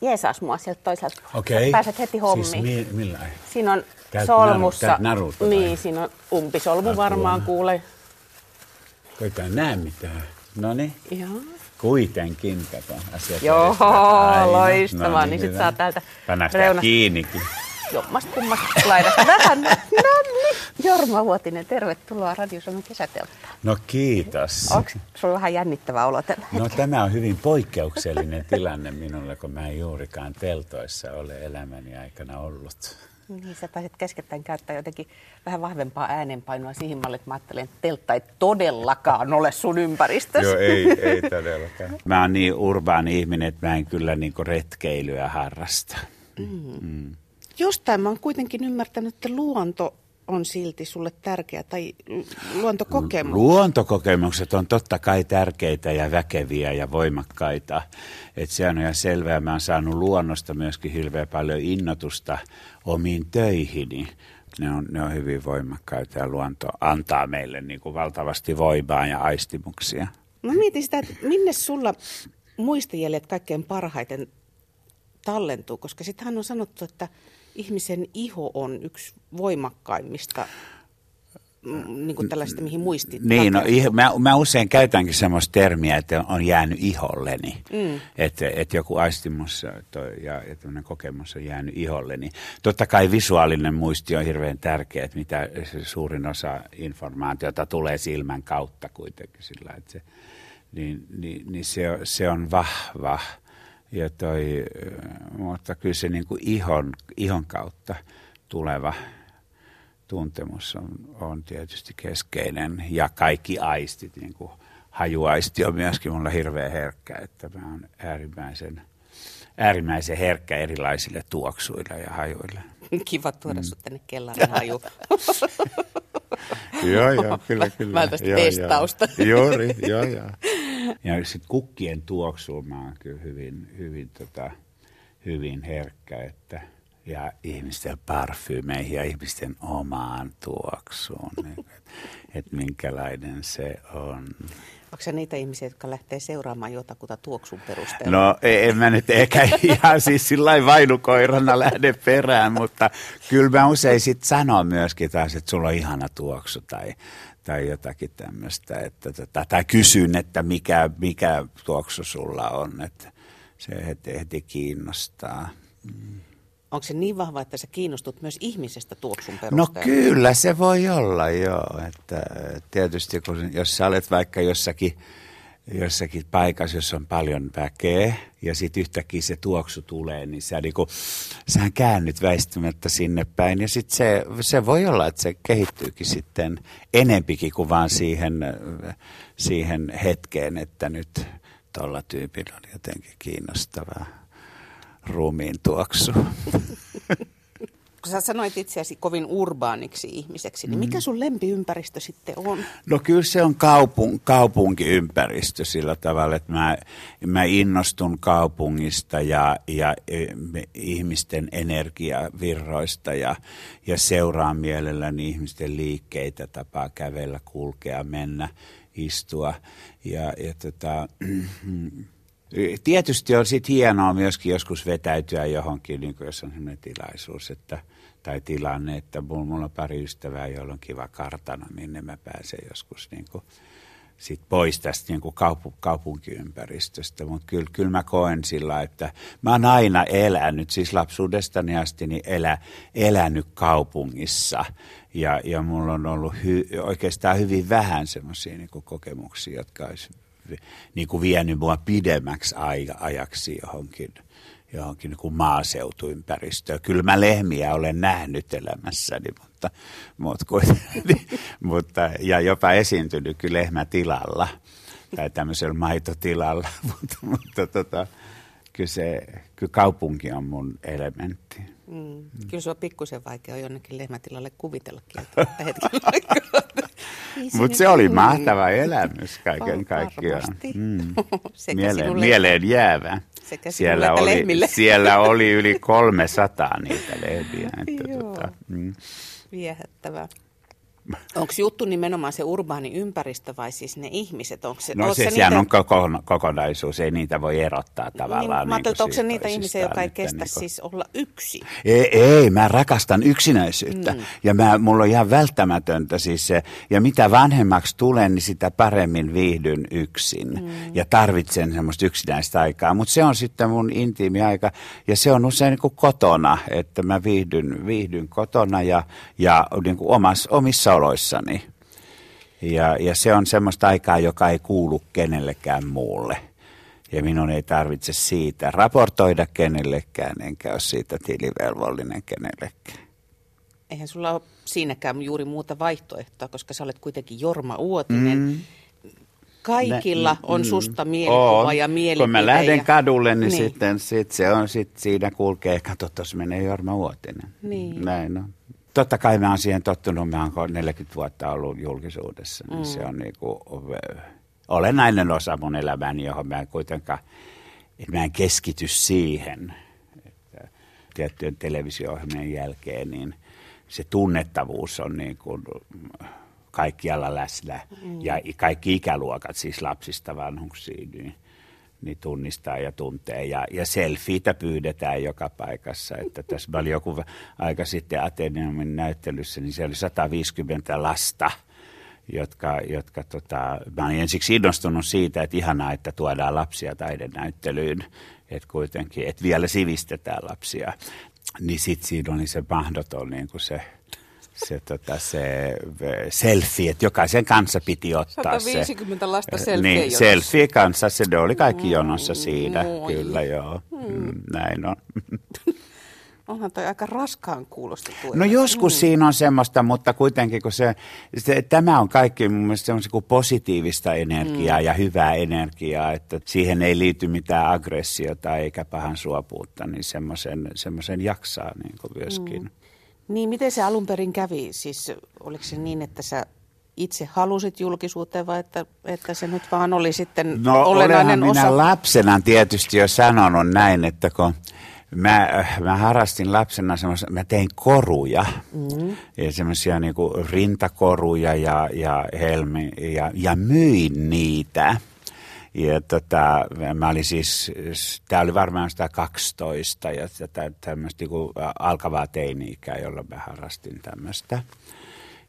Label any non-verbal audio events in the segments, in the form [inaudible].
jeesas mua sieltä toiselta. Okei. Pääset heti hommiin. Siis mi- millä? Siinä on Täältä solmussa, naru- vai? niin siinä on umpisolmu Apua. varmaan kuule. Ei näe mitään. No niin. Joo. Kuitenkin, kato, asiat Joo, aina. loistavaa, niin sit hyvä. saa täältä Pänästää reunasta- kiinnikin. Jommasta kummasta laidasta vähän. No niin. Jorma Vuotinen, tervetuloa Radio Suomen kesätelttaan. No kiitos. Onko sulla vähän jännittävä olo tällä No tämä on hyvin poikkeuksellinen tilanne minulle, kun mä en juurikaan teltoissa ole elämäni aikana ollut. Niin, sä taisit keskettäin käyttää jotenkin vähän vahvempaa äänenpainoa siihen malliin, että mä ajattelen, että teltta ei todellakaan ole sun ympäristössä. Joo, ei, ei todellakaan. Mä oon niin urbaani ihminen, että mä en kyllä niinku retkeilyä harrasta. Jostain mä oon kuitenkin ymmärtänyt, että luonto on silti sulle tärkeä, tai lu- luontokokemus. Luontokokemukset on totta kai tärkeitä ja väkeviä ja voimakkaita. Et se on ihan selvää. Mä oon saanut luonnosta myöskin hirveän paljon innotusta omiin töihini. Ne on, ne on hyvin voimakkaita ja luonto antaa meille niin kuin valtavasti voimaa ja aistimuksia. Mä mietin sitä, että minne sulla muistijäljet kaikkein parhaiten tallentuu, koska sitähän on sanottu, että ihmisen iho on yksi voimakkaimmista mm, niin kuin tällaista, mihin muistit. Niin, no, iho- mä, mä usein käytänkin semmoista termiä, että on jäänyt iholleni. Mm. Että et joku aistimus toi, ja, ja tämmöinen kokemus on jäänyt iholleni. Totta kai visuaalinen muisti on hirveän tärkeä, että mitä suurin osa informaatiota tulee silmän kautta kuitenkin sillä, että se, niin, niin, niin se, se on vahva. Ja toi, äh, mutta kyllä se niin kuin ihon, ihon kautta tuleva tuntemus on, on tietysti keskeinen ja kaikki aistit, niin kuin hajuaisti on myöskin mulla hirveän herkkä, että mä oon äärimmäisen, äärimmäisen herkkä erilaisille tuoksuille ja hajuille. [laughs] Kiva tuoda mm. sut tänne kellarin haju. [laughs] joo, joo, kyllä, [laughs] kyllä. Vältästä Joo, testausta. Joo, joo, joo. Ja sitten kukkien tuoksuun mä oon kyllä hyvin, hyvin, tota, hyvin herkkä, että ja ihmisten parfyymeihin ja ihmisten omaan tuoksuun, [laughs] että et minkälainen se on. Onko se niitä ihmisiä, jotka lähtee seuraamaan jotakuta tuoksun perusteella? No e- en mä nyt ehkä [laughs] ihan siis sillä vainukoirana lähde perään, mutta kyllä mä usein sit sanon myöskin taas, että sulla on ihana tuoksu tai, tai jotakin tämmöistä. Että, tota, tai kysyn, että mikä, mikä tuoksu sulla on, että se heti, heti kiinnostaa. Onko se niin vahva, että sä kiinnostut myös ihmisestä tuoksun No perusteella? kyllä se voi olla joo, että tietysti kun, jos sä olet vaikka jossakin, jossakin paikassa, jossa on paljon väkeä ja sitten yhtäkkiä se tuoksu tulee, niin sä niinku, sähän käännyt väistämättä sinne päin ja sitten se, se voi olla, että se kehittyykin sitten enempikin kuin vaan siihen, siihen hetkeen, että nyt tuolla tyypillä on jotenkin kiinnostavaa ruumiin tuoksu. Kun sä sanoit itseäsi kovin urbaaniksi ihmiseksi, niin mikä sun lempiympäristö sitten on? No kyllä se on kaupun, kaupunkiympäristö sillä tavalla, että mä, mä innostun kaupungista ja, ja e, ihmisten energiavirroista ja, ja seuraan mielelläni ihmisten liikkeitä, tapaa kävellä, kulkea, mennä, istua. Ja, ja tota, [clears throat] Tietysti on sitten hienoa myöskin joskus vetäytyä johonkin, niin jos on sellainen tilaisuus että, tai tilanne, että mulla, on pari ystävää, joilla on kiva kartano, minne mä pääsen joskus niin kuin, sit pois tästä niin kuin kaupu, kaupunkiympäristöstä. Mutta kyllä, kyllä mä koen sillä, että mä oon aina elänyt, siis lapsuudestani asti niin elä, elänyt kaupungissa. Ja, ja mulla on ollut hy, oikeastaan hyvin vähän semmoisia niin kokemuksia, jotka olisi niin kuin vienyt mua pidemmäksi ajaksi johonkin, johonkin niin kuin maaseutuympäristöön. Kyllä mä lehmiä olen nähnyt elämässäni, mutta, mutta, kuitenkin- [laughs] mutta ja jopa esiintynyt kyllä lehmätilalla tai tämmöisellä maitotilalla, [laughs] mutta, mutta tota, kyllä, se, kyllä kaupunki on mun elementti. Mm. Kyllä se on pikkusen vaikea jonnekin lehmätilalle aikaa. Ei Mutta se oli niin. mahtava elämys kaiken kaikkiaan. Mm. [laughs] Mieleen, mieleen jäävä. Sekä Siellä oli, lehmille. siellä [laughs] oli yli 300 niitä lehmiä. Että Joo. tota, mm. Viehättävää. Onko juttu nimenomaan se urbaani ympäristö vai siis ne ihmiset? Onko se, no se, sehän niitä... on koko, kokonaisuus, ei niitä voi erottaa tavallaan. Niin, mä niin onko se niitä ihmisiä, jotka ei kestä niin kuin... siis olla yksi? Ei, ei mä rakastan yksinäisyyttä mm. ja mä, mulla on ihan välttämätöntä siis se, ja mitä vanhemmaksi tulen, niin sitä paremmin viihdyn yksin mm. ja tarvitsen semmoista yksinäistä aikaa, mutta se on sitten mun intiimi aika ja se on usein niin kuin kotona, että mä viihdyn, viihdyn kotona ja, ja niin kuin omas, omissa oloissani. Ja, ja se on semmoista aikaa, joka ei kuulu kenellekään muulle. Ja minun ei tarvitse siitä raportoida kenellekään, enkä ole siitä tilivelvollinen kenellekään. Eihän sulla ole siinäkään juuri muuta vaihtoehtoa, koska sä olet kuitenkin Jorma Uotinen. Mm. Kaikilla Nä, on mm, susta mielikuva on. ja mielipide. Kun mä lähden kadulle, niin, niin. sitten sit se on, sit siinä kulkee, kato, tuossa menee Jorma Uotinen. Niin. Näin on totta kai mä oon siihen tottunut, mä oon 40 vuotta ollut julkisuudessa, niin mm. se on niinku olennainen osa mun elämäni, johon mä en kuitenkaan, mä en keskity siihen. Että tiettyjen televisio jälkeen, niin se tunnettavuus on niin kuin kaikkialla läsnä mm. ja kaikki ikäluokat, siis lapsista vanhuksiin, niin niin tunnistaa ja tuntee. Ja, ja selfieitä pyydetään joka paikassa. Että tässä oli joku aika sitten Ateneumin näyttelyssä, niin siellä oli 150 lasta, jotka, jotka tota, mä olin ensiksi innostunut siitä, että ihanaa, että tuodaan lapsia taidenäyttelyyn, että kuitenkin, että vielä sivistetään lapsia. Niin sitten siinä oli se mahdoton niin kuin se se, tota, se selfie, että jokaisen kanssa piti ottaa 150 se. lasta selfie Niin, jonossa. selfie kanssa, se ne oli kaikki jonossa mm, siinä, Moi. kyllä joo, mm. mm. näin on. [laughs] Onhan toi aika raskaan kuulosta. No joskus mm. siinä on semmoista, mutta kuitenkin kun se, se tämä on kaikki mun mielestä semmoista kuin positiivista energiaa mm. ja hyvää energiaa, että siihen ei liity mitään aggressiota eikä pahan suopuutta, niin semmoisen, semmoisen jaksaa niin kuin myöskin. Mm. Niin, miten se alun perin kävi? Siis oliko se niin, että sä itse halusit julkisuuteen vai että, että se nyt vaan oli sitten no, olennainen osa? minä lapsena tietysti jo sanonut näin, että kun mä, mä harrastin lapsena semmoisia, mä tein koruja, mm. ja semmoisia niinku rintakoruja ja, ja helmi, ja, ja myin niitä. Ja tota, mä olin siis, tämä oli varmaan sitä 12 ja tämmöistä niin alkavaa teini-ikää, jolloin mä harrastin tämmöistä.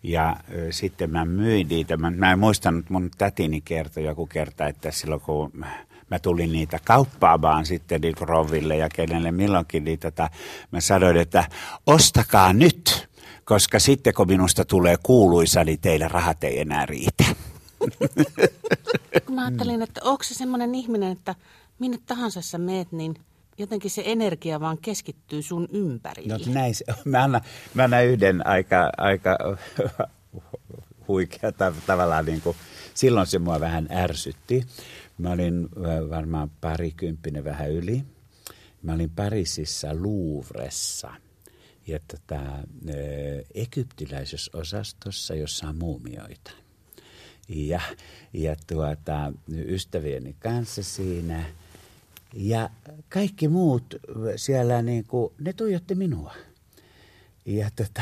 Ja sitten mä myin niitä. Mä, mä en muistanut, mun tätini kertoi joku kerta, että silloin kun mä tulin niitä kauppaamaan sitten niin roville ja kenelle milloinkin, niin tota, mä sanoin, että ostakaa nyt, koska sitten kun minusta tulee kuuluisa, niin teille rahat ei enää riitä. [laughs] Mä ajattelin, että onko se semmoinen ihminen, että minne tahansa sä meet, niin jotenkin se energia vaan keskittyy sun ympärille. No näin se Mä annan, mä annan yhden aika, aika [laughs] huikea tavallaan niin kuin, silloin se mua vähän ärsytti. Mä olin varmaan parikymppinen vähän yli. Mä olin Pariisissa Louvressa ja tota, egyptiläisessä osastossa, jossa on muumioita ja, ja tuota, ystävieni kanssa siinä. Ja kaikki muut siellä, niin kuin, ne tuijotti minua. Ja tota,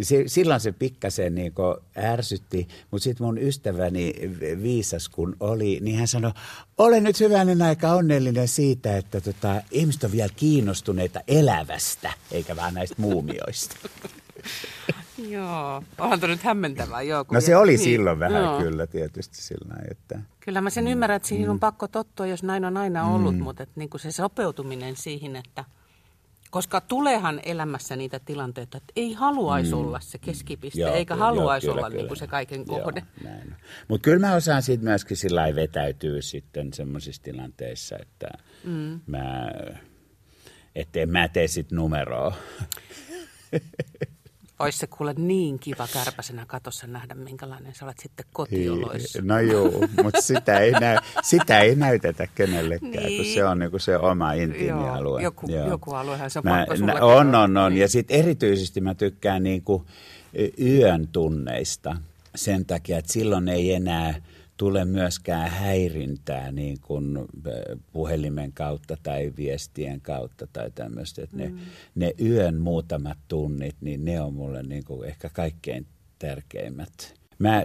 se, silloin se pikkasen niin ärsytti, mutta sitten mun ystäväni viisas kun oli, niin hän sanoi, olen nyt hyvänen aika onnellinen siitä, että tota, ihmiset on vielä kiinnostuneita elävästä, eikä vaan näistä muumioista. [laughs] Joo, onhan tuo nyt hämmentävää. Joo, no se oli niin. silloin vähän joo. kyllä tietysti sillä että... Kyllä mä sen mm. ymmärrän, että siihen on mm. pakko tottua, jos näin on aina ollut, mm. mutta että niin kuin se sopeutuminen siihen, että... Koska tuleehan elämässä niitä tilanteita, että ei haluaisi mm. olla se keskipiste, joo, eikä kyllä, haluaisi joo, kyllä, olla kyllä. Niin kuin se kaiken kohde. Mutta kyllä mä osaan siitä myöskin sillä vetäytyä sitten semmoisissa tilanteissa, että mm. mä, en mä tee sit numeroa. [laughs] Olisi se kuule niin kiva kärpäsenä katossa nähdä, minkälainen sä olet sitten kotioloissa. No joo, mutta sitä ei, näy, sitä ei näytetä kenellekään, niin. kun se on niin kuin se oma intiimi alue. Joku, joo. joku aluehan se on mä, pakko mä, On, on, on. Niin. Ja sitten erityisesti mä tykkään niin kuin yön tunneista sen takia, että silloin ei enää – tule myöskään häirintää niin kuin puhelimen kautta tai viestien kautta tai tämmöistä. Mm. Ne, ne yön muutamat tunnit, niin ne on mulle niin kuin ehkä kaikkein tärkeimmät. Mä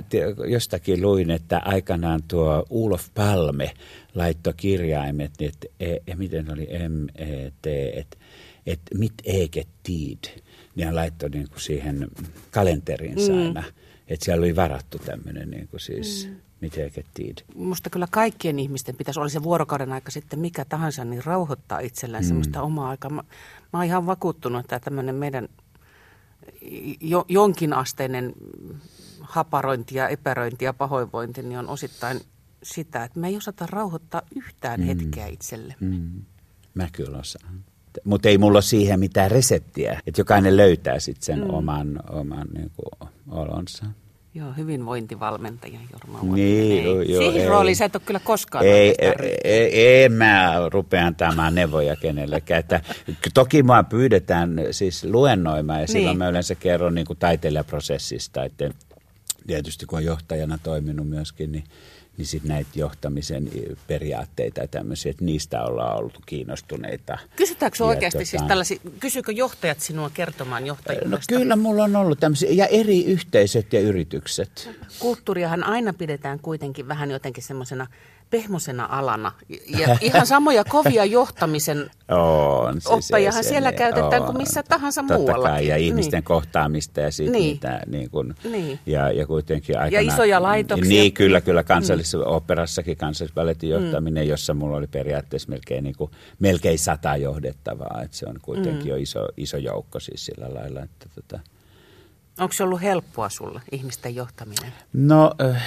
jostakin luin, että aikanaan tuo Ulof Palme laittoi kirjaimet, että e, ja miten oli M-E-T, että et mit eget tid. Niin hän laittoi niin kuin siihen mm. aina. Että siellä oli varattu tämmöinen niin kuin siis... Mm miten tid. Musta kyllä kaikkien ihmisten pitäisi, oli se vuorokauden aika sitten mikä tahansa, niin rauhoittaa itsellään mm. semmoista omaa aikaa. Mä, mä oon ihan vakuuttunut, että tämmöinen meidän jo, jonkinasteinen haparointi ja epäröinti ja pahoinvointi niin on osittain sitä, että me ei osata rauhoittaa yhtään mm. hetkeä itselle. Mm. Mä kyllä osaan. Mutta ei mulla ole siihen mitään reseptiä, että jokainen löytää sitten sen mm. oman, oman niin kuin, olonsa. Joo, hyvinvointivalmentaja Jorma Niin, joo, joo, Siihen ei, rooliin sä et ole kyllä koskaan ei, ei, ei, ei, mä rupean antamaan neuvoja kenellekään. Että, toki mua pyydetään siis luennoimaan ja niin. silloin mä yleensä kerron niin kuin taiteilijaprosessista. Että tietysti kun on johtajana toiminut myöskin, niin niin sitten näitä johtamisen periaatteita ja tämmöisiä, että niistä ollaan ollut kiinnostuneita. Kysytäänkö oikeasti siis tota, siis tällaisia, kysyykö johtajat sinua kertomaan johtajuudesta? No kyllä mulla on ollut tämmöisiä, ja eri yhteisöt ja yritykset. Kulttuuriahan aina pidetään kuitenkin vähän jotenkin semmoisena pehmosena alana. Ja ihan samoja kovia [laughs] johtamisen on, siis oppejahan siellä niin, käytetään on, kuin missä tahansa muualla. ja niin. ihmisten niin. kohtaamista ja sitten niin. niitä, niin kuin, niin. Ja, ja kuitenkin aikana, Ja isoja laitoksia. Niin, kyllä, kyllä kansallisessa mm. operassakin kansallisvalletin johtaminen, mm. jossa mulla oli periaatteessa melkein, niin kuin, melkein sata johdettavaa, että se on kuitenkin mm. jo iso, iso joukko siis sillä lailla, että tota, Onko se ollut helppoa sulle, ihmisten johtaminen? No äh,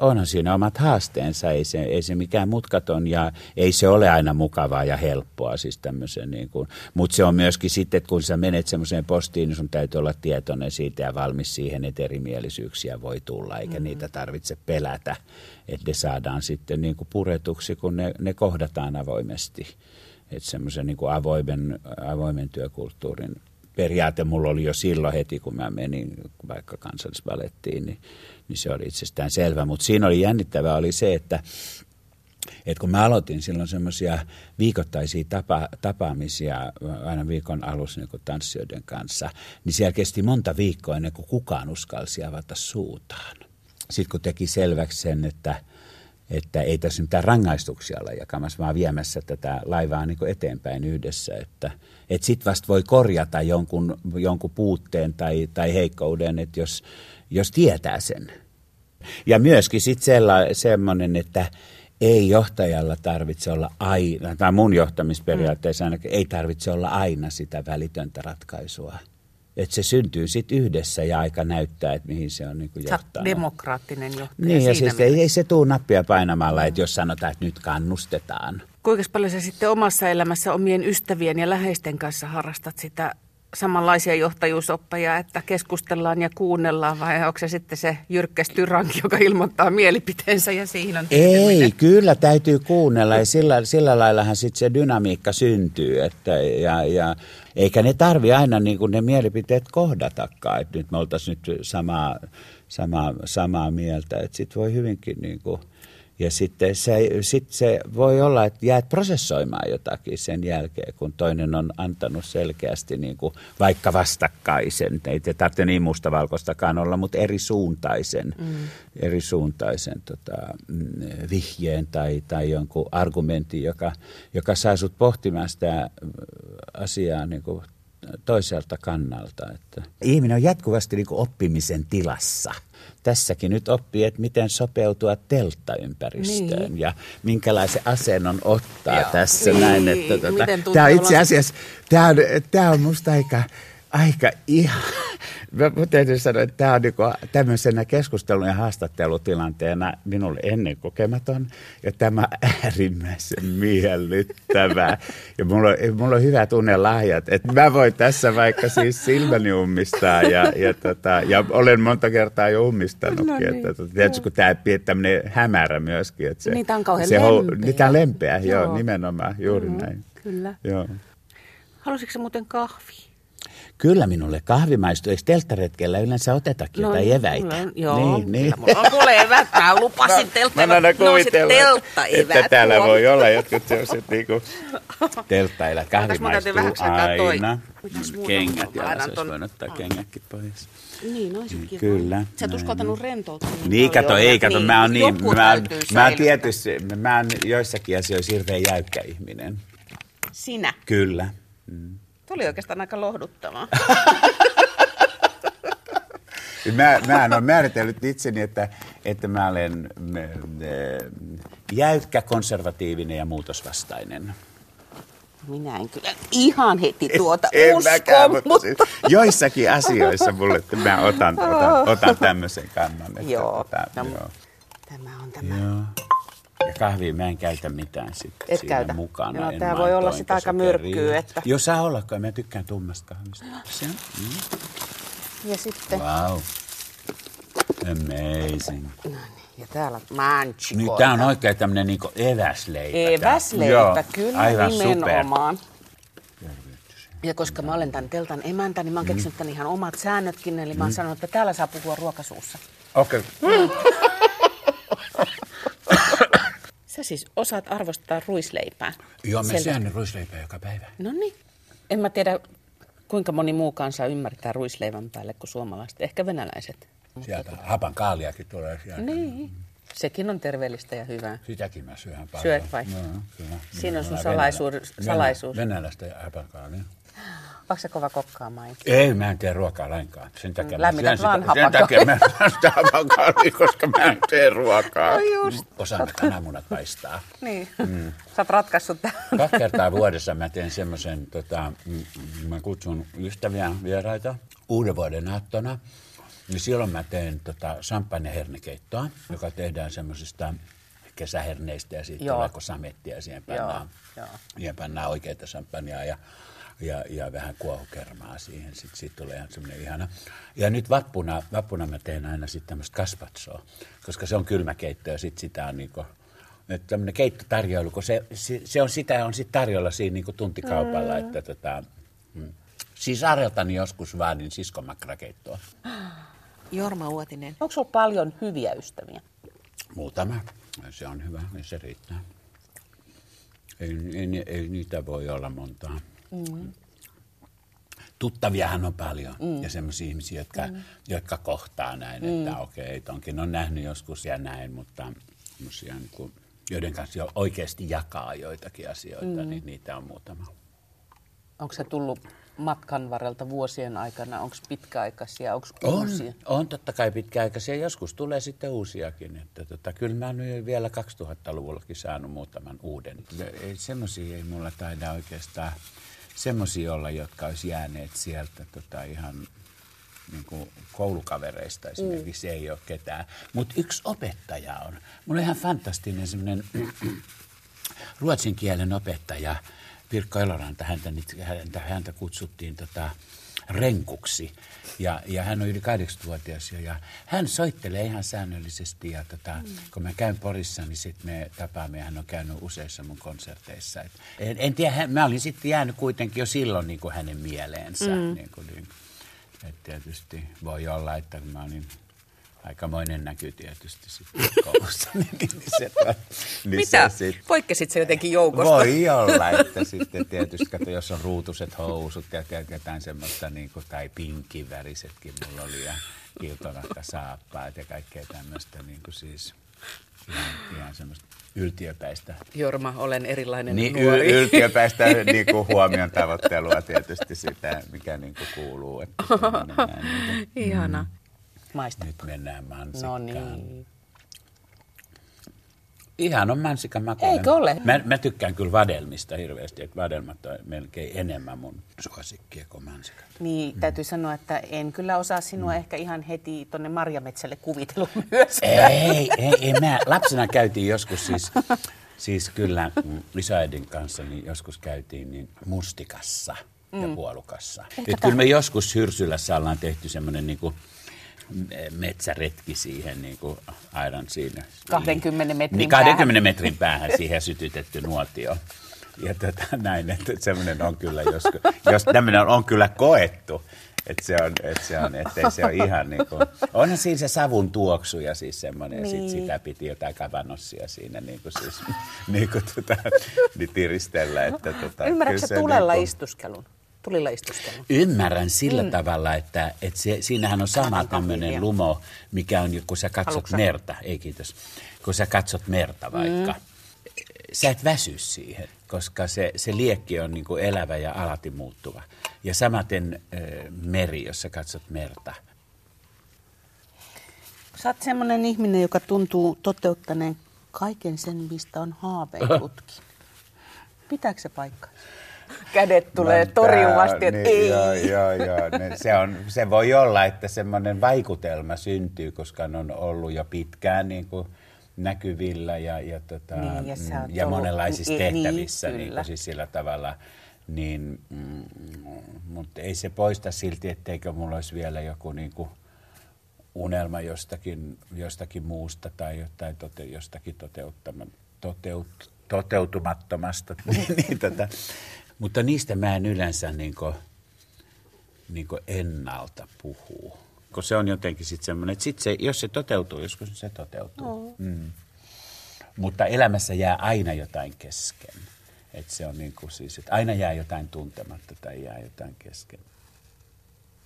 onhan siinä omat haasteensa, ei se, ei se mikään mutkaton ja ei se ole aina mukavaa ja helppoa siis tämmöisen niin kuin, mutta se on myöskin sitten, että kun sä menet semmoiseen postiin, niin sun täytyy olla tietoinen siitä ja valmis siihen, että erimielisyyksiä voi tulla, eikä mm-hmm. niitä tarvitse pelätä, että ne saadaan sitten niin kuin puretuksi, kun ne, ne kohdataan avoimesti. Että semmoisen niin kuin avoimen, avoimen työkulttuurin periaate mulla oli jo silloin heti, kun mä menin vaikka kansallisvalettiin, niin, niin se oli itsestään selvä. Mutta siinä oli jännittävää oli se, että et kun mä aloitin silloin semmoisia viikoittaisia tapa, tapaamisia aina viikon alussa niin tanssijoiden kanssa, niin siellä kesti monta viikkoa ennen kuin kukaan uskalsi avata suutaan. Sitten kun teki selväksi sen, että, että ei tässä mitään rangaistuksia olla jakamassa, vaan viemässä tätä laivaa niin eteenpäin yhdessä, että – että sit vasta voi korjata jonkun, jonkun puutteen tai, tai heikkouden, että jos, jos tietää sen. Ja myöskin sitten semmoinen, että ei johtajalla tarvitse olla aina, tai mun johtamisperiaatteessa ainakin, ei tarvitse olla aina sitä välitöntä ratkaisua. Että se syntyy sitten yhdessä ja aika näyttää, että mihin se on niin johtanut. demokraattinen johtaja Niin, ja siis ei, ei se tule nappia painamalla, että jos sanotaan, että nyt kannustetaan – Kuinka paljon sä sitten omassa elämässä omien ystävien ja läheisten kanssa harrastat sitä samanlaisia johtajuusoppeja, että keskustellaan ja kuunnellaan, vai onko se sitten se jyrkkäs tyranki, joka ilmoittaa mielipiteensä ja siinä on Ei, kyllä täytyy kuunnella ja sillä, sillä laillahan sitten se dynamiikka syntyy. Että, ja, ja, eikä ne tarvi aina niin kuin ne mielipiteet kohdatakaan, että nyt me oltaisiin nyt samaa, samaa, samaa mieltä, että sitten voi hyvinkin niin kuin – ja sitten se, sit se voi olla, että jäät prosessoimaan jotakin sen jälkeen, kun toinen on antanut selkeästi niin kuin vaikka vastakkaisen, ei te tarvitse niin mustavalkoistakaan olla, mutta eri suuntaisen, mm. eri suuntaisen tota, mm, vihjeen tai, tai jonkun argumentin, joka, joka saa sut pohtimaan sitä asiaa niin kuin toiselta kannalta. Että ihminen on jatkuvasti niin kuin oppimisen tilassa tässäkin nyt oppii, että miten sopeutua telttaympäristöön niin. ja minkälaisen asennon ottaa Joo. tässä niin. näin. Että, tuota, tämä on itse asiassa, tämä on, tämä on musta aika, aika ihan, mä täytyy sanoa, että tämä on niin tämmöisenä keskustelun ja haastattelutilanteena minulle ennen kokematon ja tämä äärimmäisen miellyttävää. Ja mulla on, mulla on hyvä tunne lahjat, että mä voin tässä vaikka siis silmäni ummistaa ja, ja, tota, ja olen monta kertaa jo ummistanutkin. No niin, että, tota, tietysti kun tämä tämmöinen hämärä myöskin. Että se, niitä on kauhean se, lempeä. Niitä on lempeä, joo, joo nimenomaan, juuri mm, näin. Kyllä. Joo. Halusitko muuten kahvia? Kyllä minulle kahvi maistuu. Eikö telttaretkellä yleensä otetakin No, jotain eväitä? mulla on- joo, niin, niin. kyllä mulla on kuule evät. Mä lupasin teltta. Mä aina no, se kuvitella, telttaevät että täällä voi olla jotkut sellaiset niinku telttailla. Kahvi Otas maistuu aina. Kengät, ja Laitan olisi voinut ottaa kengätkin pois. Niin, oisitkin. Kyllä, Sä et uskaltanut rentoutua. Niin, kato, paljon. ei, kato, mä oon niin, mä oon, mä oon tietysti, mä oon joissakin asioissa hirveän jäykkä ihminen. Sinä. Kyllä. Tuo oli oikeastaan aika lohduttavaa. [laughs] Mä, mä en ole määritellyt itseni, että, että mä olen äh, jäykkä, konservatiivinen ja muutosvastainen. Minä en kyllä ihan heti tuota En usko, mäkään, mutta mutta... siis joissakin asioissa mulle, että mä otan, otan, otan tämmöisen kannan. Että, Joo. Tota, No, joo. Tämä on tämä. joo. Ja kahvia mä en käytä mitään sit Et siinä käytä. mukana. En tää voi olla enkä sit aika myrkkyä, että- Joo, saa olla, kun mä tykkään tummasta kahvista. Se on, mm. Ja sitten... Wow. Amazing. No niin, ja täällä manchiko. Niin tää on oikein tämmönen niinku eväsleipä. Eväsleipä, Joo, kyllä aivan super. nimenomaan. Ja koska mä olen tämän teltan emäntä, niin mä oon keksinyt tän ihan omat säännötkin. Eli mä oon sanonut, että täällä saa puhua ruokasuussa. Okei. Okay. [laughs] Sä siis osaat arvostaa ruisleipää. Joo, mä syön ruisleipää joka päivä. No niin. En mä tiedä, kuinka moni muu kansa ymmärtää ruisleivän päälle kuin suomalaiset. Ehkä venäläiset. Sieltä hapan kaaliakin tulee sieltä. Niin. Sekin on terveellistä ja hyvää. Sitäkin mä syön paljon. Syöt vai? Joo, kyllä. Siinä on sun salaisuus- salaisuus. Venäläistä hapankaalia. Onko se kova kokkaamaan? Ei, mä en tee ruokaa lainkaan. Sen takia, Mm, lämmität mä vaan sitä, sen takia mä sitä [laughs] hapankaalia, koska mä en tee ruokaa. No just. Osaan kananmunat paistaa. Niin. Mm. Sä oot ratkaissut tämän. Kaksi kertaa vuodessa mä teen semmoisen, tota, mm, mä kutsun ystäviä vieraita uuden vuoden aattona. Niin silloin mä teen tota, champagne-hernekeittoa, joka tehdään semmoisista kesäherneistä ja sitten Joo. kun samettia ja siihen pannaan, joo. siihen pannaan oikeita champagnea ja, ja, ja vähän kuohukermaa siihen. Sitten siitä tulee ihan semmoinen ihana. Ja nyt vappuna, vappuna mä teen aina sitten tämmöistä kaspatsoa, koska se on kylmäkeitto ja sitten sitä on niinku, että tämmöinen keittotarjoilu, kun se, se, se on sitä on sitten tarjolla siinä niinku tuntikaupalla, mm. että tota, mm. Sisareltani joskus vaadin siskomakrakeittoa. Jorma Uotinen. Onko sulla paljon hyviä ystäviä? Muutama. Se on hyvä, niin se riittää. Ei, ei, ei niitä voi olla montaa. Mm. Tuttaviahan on paljon mm. ja sellaisia ihmisiä, jotka, mm. jotka kohtaa näin, mm. että okei, tonkin on nähnyt joskus ja näin, mutta semmosia niin kuin, joiden kanssa jo oikeasti jakaa joitakin asioita, mm. niin niitä on muutama. Onko se tullut matkan varrelta vuosien aikana? Onko pitkäaikaisia? Onko On, uusia? on totta kai pitkäaikaisia. Joskus tulee sitten uusiakin. Että tota, kyllä mä oon nyt vielä 2000-luvullakin saanut muutaman uuden. Ei, semmoisia ei mulla taida oikeastaan semmoisia olla, jotka olisi jääneet sieltä tota, ihan niin kuin koulukavereista esimerkiksi mm. ei ole ketään. Mutta yksi opettaja on. Mulla on ihan fantastinen semmoinen [clears throat] ruotsin kielen opettaja Pirkko Eloranta, häntä, häntä, häntä kutsuttiin tota, renkuksi. Ja, ja hän on yli 80-vuotias jo, ja hän soittelee ihan säännöllisesti. Ja tota, mm. kun mä käyn Porissa, niin sitten me tapaamme, ja hän on käynyt useissa mun konserteissa. Et en, en tiedä, hän, mä olin sitten jäänyt kuitenkin jo silloin niin kuin hänen mieleensä. Mm. Niin kuin, niin, et tietysti voi olla, että kun mä olin aikamoinen näky tietysti sitten koulussa. niin, [laughs] niin se, niin Mitä? Se sit, Poikkesit se jotenkin joukosta? voi olla, että sitten tietysti, kato, jos on ruutuset housut ja kä- jotain semmoista, niin kuin, tai pinkin värisetkin mulla oli ja kiltonahka saappaat ja kaikkea tämmöistä, niin kuin siis ihan, ihan semmoista yltiöpäistä Jorma, olen erilainen niin, nuori. y- yltiöpäistä niin kuin huomion tavoittelua tietysti sitä, mikä niin kuin kuuluu. Että mennään, [laughs] niin kuin, Ihana. Maista. nyt mennään No mansikkaan. niin. Ihan on mansikan makuinen. Eikö ole? Mä, mä tykkään kyllä vadelmista hirveästi, että vadelmat on melkein enemmän mun suosikkia kuin mansikat. Niin, täytyy sanoa, että en kyllä osaa sinua ehkä ihan heti tonne marjametsälle kuvitella [laughs] myös. Ei, ei, ei. Mä lapsena käytiin joskus siis, siis kyllä mm, isoäidin kanssa, niin joskus käytiin niin mustikassa ja puolukassa. Et kyllä me joskus Hyrsylässä ollaan tehty semmoinen niin kuin metsäretki siihen niin kuin aidan siinä. 20 metrin niin, 20 metrin päähän siihen sytytetty nuotio. ja tota, näin, että semmoinen on kyllä joskus, jos tämmöinen on, on kyllä koettu, että se on, että se on, ettei se ole ihan niin kuin, onhan siinä se savun tuoksu ja siis semmoinen, niin. ja sit sitä piti jotain kavanossia siinä niin kuin siis, niin kuin tota, niin tiristellä. Että, tota, Ymmärrätkö tulella niin kuin, istuskelun? Tulilla istuskelun? Ymmärrän sillä mm. tavalla, että, että se, siinähän on sama tämmöinen lumo, mikä on, kun sä katsot Haluatko merta. Ei kiitos. Kun sä katsot merta vaikka. Mm. Sä et väsy siihen, koska se, se liekki on niin kuin elävä ja alati muuttuva. Ja samaten äh, meri, jos sä katsot merta. Sä oot semmoinen ihminen, joka tuntuu toteuttaneen kaiken sen, mistä on haaveilutkin. [laughs] Pitääkö se paikka? Kädet tulee torjuvasti, että niin, ei. Joo, joo, joo. Ne, se, on, se voi olla, että semmoinen vaikutelma syntyy, koska on ollut jo pitkään niin kuin näkyvillä ja, ja, tota, niin, ja, ja monenlaisissa niin, tehtävissä niin, niin siis sillä tavalla. Niin, mm, mutta ei se poista silti, etteikö mulla olisi vielä joku niin kuin unelma jostakin, jostakin muusta tai jotain tote, jostakin toteuttama, toteut, toteutumattomasta. [laughs] niin, tota, mutta niistä mä en yleensä niin kuin, niin kuin ennalta puhu. Kun se on jotenkin sitten semmoinen, että sit se, jos se toteutuu, joskus se toteutuu. Mm. Mm. Mutta elämässä jää aina jotain kesken. Että se on niin kuin siis, että aina jää jotain tuntematta tai jää jotain kesken.